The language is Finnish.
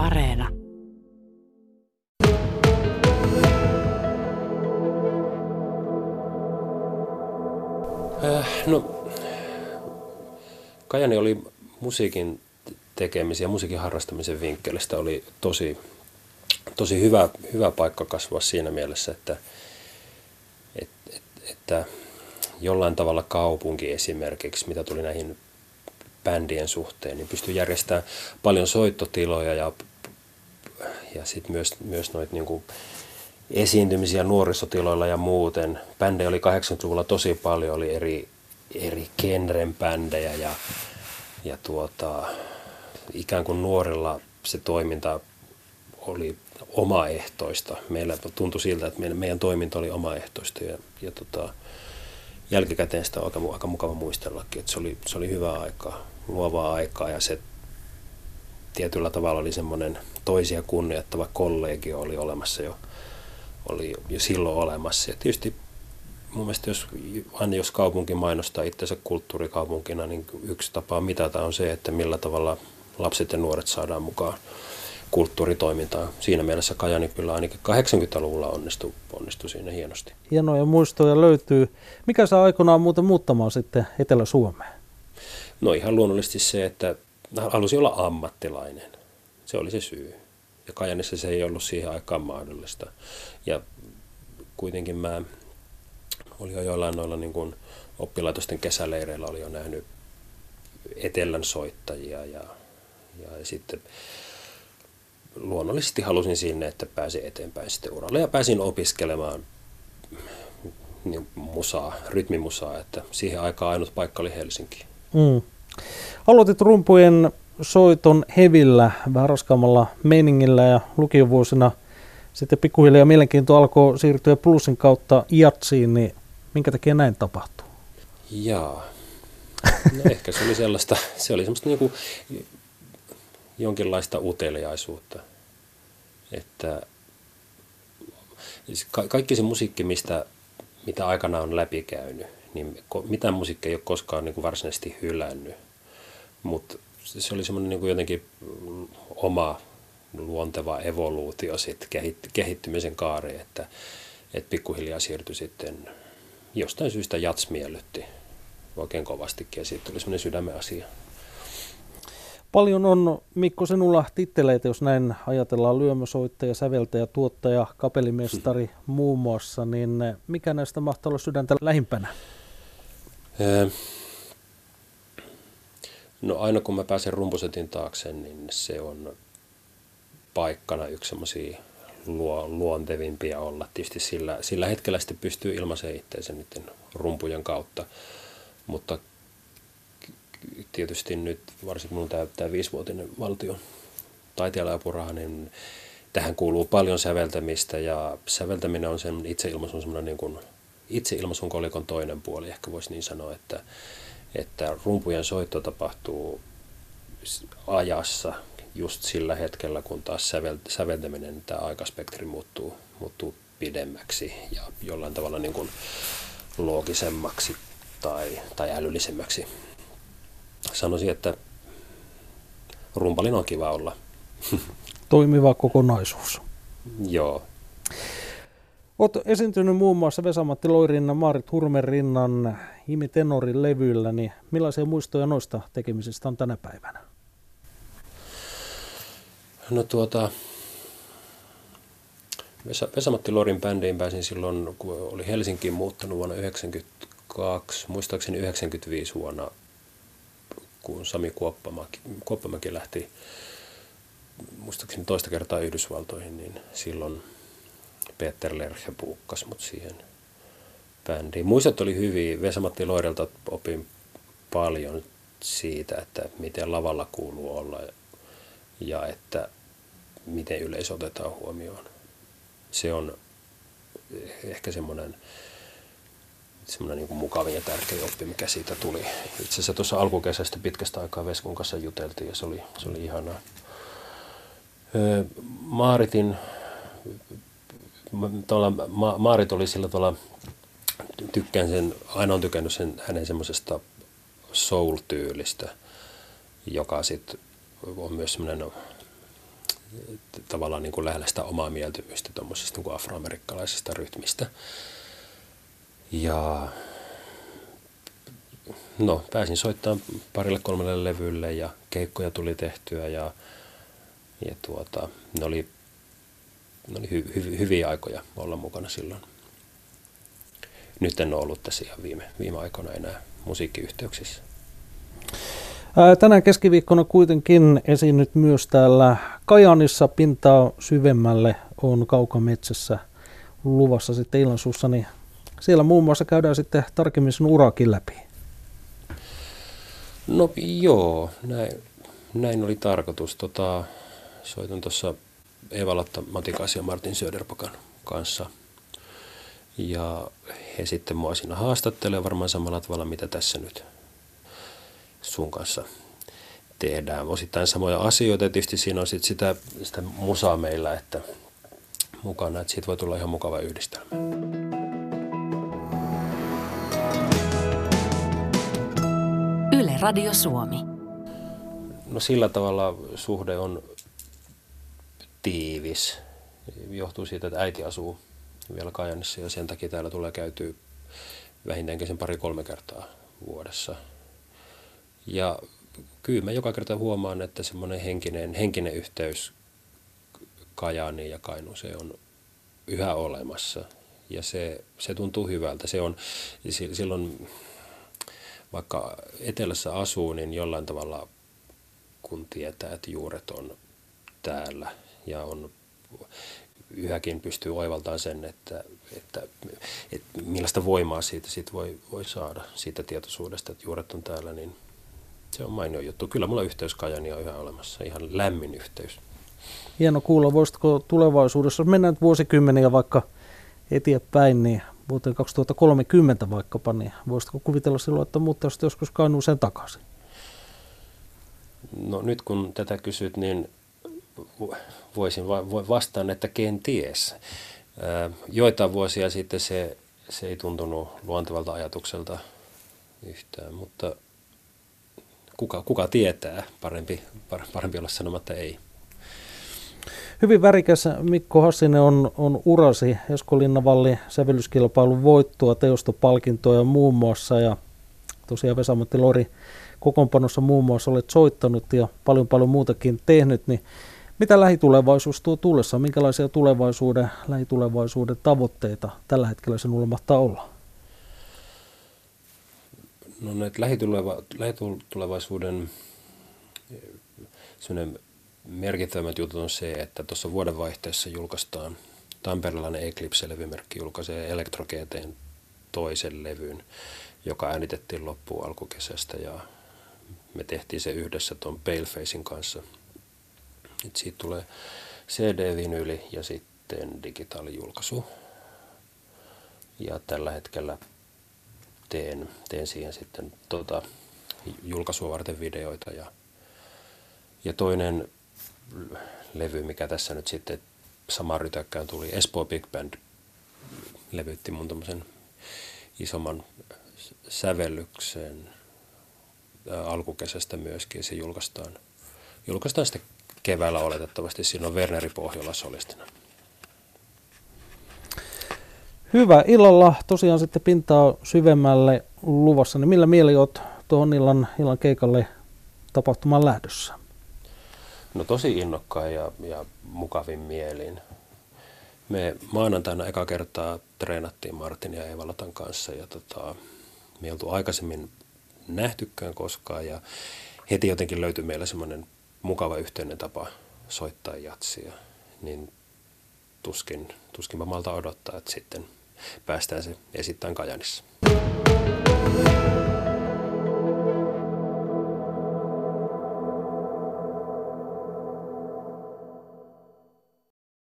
Areena. Äh, no, Kajani oli musiikin tekemisen ja musiikin harrastamisen vinkkelistä oli tosi, tosi hyvä, hyvä paikka kasvaa siinä mielessä, että, että, että jollain tavalla kaupunki esimerkiksi, mitä tuli näihin bändien suhteen, niin pystyi järjestämään paljon soittotiloja ja, ja sitten myös, myös noita niin esiintymisiä nuorisotiloilla ja muuten. Bändejä oli 80-luvulla tosi paljon, oli eri, eri genren bändejä ja, ja tuota, ikään kuin nuorilla se toiminta oli omaehtoista. Meillä tuntui siltä, että meidän, meidän toiminta oli omaehtoista ja, ja tota, jälkikäteen sitä on aika, aika mukava muistellakin, että se oli, se oli hyvää aikaa, luovaa aikaa ja se tietyllä tavalla oli semmoinen toisia kunnioittava kollegio oli olemassa jo, oli jo silloin olemassa. Ja tietysti mun mielestä jos, aina jos kaupunki mainostaa itsensä kulttuurikaupunkina, niin yksi tapa mitata on se, että millä tavalla lapset ja nuoret saadaan mukaan kulttuuritoimintaan. Siinä mielessä Kajani kyllä ainakin 80-luvulla onnistui, onnistui siinä hienosti. Hienoja muistoja löytyy. Mikä saa aikanaan muuten muuttamaan sitten Etelä-Suomeen? No ihan luonnollisesti se, että halusi olla ammattilainen. Se oli se syy. Ja Kajanissa se ei ollut siihen aikaan mahdollista. Ja kuitenkin mä olin jo joillain noilla niin kuin oppilaitosten kesäleireillä oli jo nähnyt etelän soittajia ja, ja sitten luonnollisesti halusin sinne, että pääsin eteenpäin sitten uralle ja pääsin opiskelemaan niin musaa, rytmimusaa, että siihen aikaan ainut paikka oli Helsinki. Mm. Aloitit rumpujen soiton hevillä, vähän raskaammalla meiningillä ja lukiovuosina sitten pikkuhiljaa mielenkiinto alkoi siirtyä plussin kautta jatsiin, niin minkä takia näin tapahtuu? Jaa, no ehkä se oli sellaista, se oli semmoista niinku jonkinlaista uteliaisuutta. Että siis ka- kaikki se musiikki, mistä, mitä aikana on läpikäynyt, niin mitään musiikkia ei ole koskaan niin kuin varsinaisesti hylännyt. Mutta se oli semmoinen niin jotenkin oma luonteva evoluutio sit kehittymisen kaari, että, että pikkuhiljaa siirtyi sitten jostain syystä jats miellytti oikein kovastikin ja siitä tuli semmoinen sydämen asia. Paljon on Mikko sinulla titteleitä, jos näin ajatellaan, lyömösoittaja, säveltäjä, tuottaja, kapellimestari hmm. muun muassa, niin mikä näistä mahtaa olla sydäntä lähimpänä? No aina kun mä pääsen rumpusetin taakse, niin se on paikkana yksi semmoisia luo, luontevimpia olla. Tietysti sillä, sillä hetkellä sitten pystyy ilmaisemaan itseensä niiden rumpujen kautta, mutta tietysti nyt, varsinkin mun täyttää viisivuotinen valtion taiteilijaapuraha, niin tähän kuuluu paljon säveltämistä ja säveltäminen on sen itseilmaisun niin kuin itseilmaisun kolikon toinen puoli, ehkä voisi niin sanoa, että, että rumpujen soitto tapahtuu ajassa just sillä hetkellä, kun taas sävel, säveltäminen, tämä aikaspektri muuttuu, muuttuu pidemmäksi ja jollain tavalla niin kuin loogisemmaksi tai, tai älyllisemmäksi sanoisin, että rumpalin on kiva olla. Toimiva kokonaisuus. Joo. Olet esiintynyt muun muassa Vesamatti Loirinnan, Maarit Hurmerinnan, Imi Tenorin levyillä, niin millaisia muistoja noista tekemisistä on tänä päivänä? No tuota, Vesa, Vesamatti Lorin bändiin pääsin silloin, kun oli Helsinkiin muuttanut vuonna 1992, muistaakseni 95 vuonna kun Sami Kuoppamäki, Kuoppamäki lähti muistaakseni toista kertaa Yhdysvaltoihin, niin silloin Peter Lerche puukkasi mut siihen bändiin. Muistot oli hyviä. Vesamatti Loirelta opin paljon siitä, että miten lavalla kuuluu olla ja että miten yleisö otetaan huomioon. Se on ehkä semmoinen semmoinen niin mukavin ja tärkeä oppi, mikä siitä tuli. Itse asiassa tuossa alkukesästä pitkästä aikaa Veskun kanssa juteltiin ja se oli, se oli ihanaa. Maaritin, tuolla, Ma, Maarit oli sillä tavalla, tykkään sen, aina on tykännyt sen, hänen semmoisesta soul-tyylistä, joka sitten on myös semmoinen tavallaan niin kuin lähellä sitä omaa mieltymystä tuommoisesta niin afroamerikkalaisesta rytmistä. Ja no, pääsin soittamaan parille kolmelle levylle ja keikkoja tuli tehtyä ja, ja tuota, ne oli, ne oli hy, hy, hyviä aikoja olla mukana silloin. Nyt en ole ollut tässä ihan viime, viime aikoina enää musiikkiyhteyksissä. Tänään keskiviikkona kuitenkin esiinnyt myös täällä Kajanissa pintaa syvemmälle on kaukametsässä luvassa sitten illansuussa, niin siellä muun muassa käydään sitten tarkemmin sun urakin läpi. No joo, näin, näin oli tarkoitus. Tota, soitan tuossa Eeva-Lotta Matikas ja Martin Söderpakan kanssa. Ja he sitten mua siinä haastattelee varmaan samalla tavalla, mitä tässä nyt sun kanssa tehdään. Osittain samoja asioita, tietysti siinä on sit sitä, sitä musaa meillä, että mukana, että siitä voi tulla ihan mukava yhdistelmä. Yle Radio Suomi. No sillä tavalla suhde on tiivis. Johtuu siitä, että äiti asuu vielä Kajanissa ja sen takia täällä tulee käytyä vähintäänkin sen pari-kolme kertaa vuodessa. Ja kyllä mä joka kerta huomaan, että semmoinen henkinen, henkinen yhteys Kajaaniin ja Kainuuseen on yhä olemassa. Ja se, se tuntuu hyvältä. Se on, silloin vaikka etelässä asuu, niin jollain tavalla kun tietää, että juuret on täällä ja on yhäkin pystyy oivaltamaan sen, että, että, että millaista voimaa siitä, siitä voi, voi saada, siitä tietoisuudesta, että juuret on täällä, niin se on mainio juttu. Kyllä mulla yhteys Kajani on yhä olemassa, ihan lämmin yhteys. Hieno kuulla. Voisitko tulevaisuudessa, jos mennään vuosikymmeniä vaikka eteenpäin, niin vuoteen 2030 vaikkapa, niin voisitko kuvitella silloin, että muuttaisitte joskus Kainuuseen takaisin? No nyt kun tätä kysyt, niin voisin vastaan, että kenties. Joitain vuosia sitten se, se ei tuntunut luontevalta ajatukselta yhtään, mutta kuka, kuka tietää, parempi, parempi olla sanomatta ei. Hyvin värikäs Mikko Hassinen on, on urasi Esko Linnavalli sävellyskilpailun voittoa, teostopalkintoja muun muassa ja tosiaan Vesamatti Lori kokoonpanossa muun muassa olet soittanut ja paljon paljon muutakin tehnyt, niin mitä lähitulevaisuus tuo tullessa? Minkälaisia tulevaisuuden, lähitulevaisuuden tavoitteita tällä hetkellä sinulla mahtaa olla? No näitä lähituleva, lähitulevaisuuden merkittävämmät jutut on se, että tuossa vuodenvaihteessa julkaistaan Tamperelainen Eclipse-levymerkki julkaisee Electro toisen levyn, joka äänitettiin loppuun alkukesästä ja me tehtiin se yhdessä tuon Palefacein kanssa. Et siitä tulee CD-vinyli ja sitten digitaalijulkaisu. Ja tällä hetkellä teen, teen siihen sitten tota, julkaisua varten videoita. Ja, ja toinen levy, mikä tässä nyt sitten samaan rytäkkään tuli, Espoo Big Band levytti mun tämmöisen isomman sävellyksen alkukesästä myöskin. Se julkaistaan, julkaistaan sitten keväällä oletettavasti. Siinä on Werneri Pohjola solistina. Hyvä. Illalla tosiaan sitten pintaa syvemmälle luvassa. Niin millä mieli olet tuohon illan, illan keikalle tapahtumaan lähdössä? No tosi innokkain ja, ja mukavin mielin. Me maanantaina eka kertaa treenattiin Martin ja Evalatan kanssa ja tota, me ei oltu aikaisemmin nähtykään koskaan ja heti jotenkin löytyi meillä semmoinen mukava yhteinen tapa soittaa jatsia, niin tuskin, tuskin malta odottaa, että sitten päästään se esittämään Kajanissa.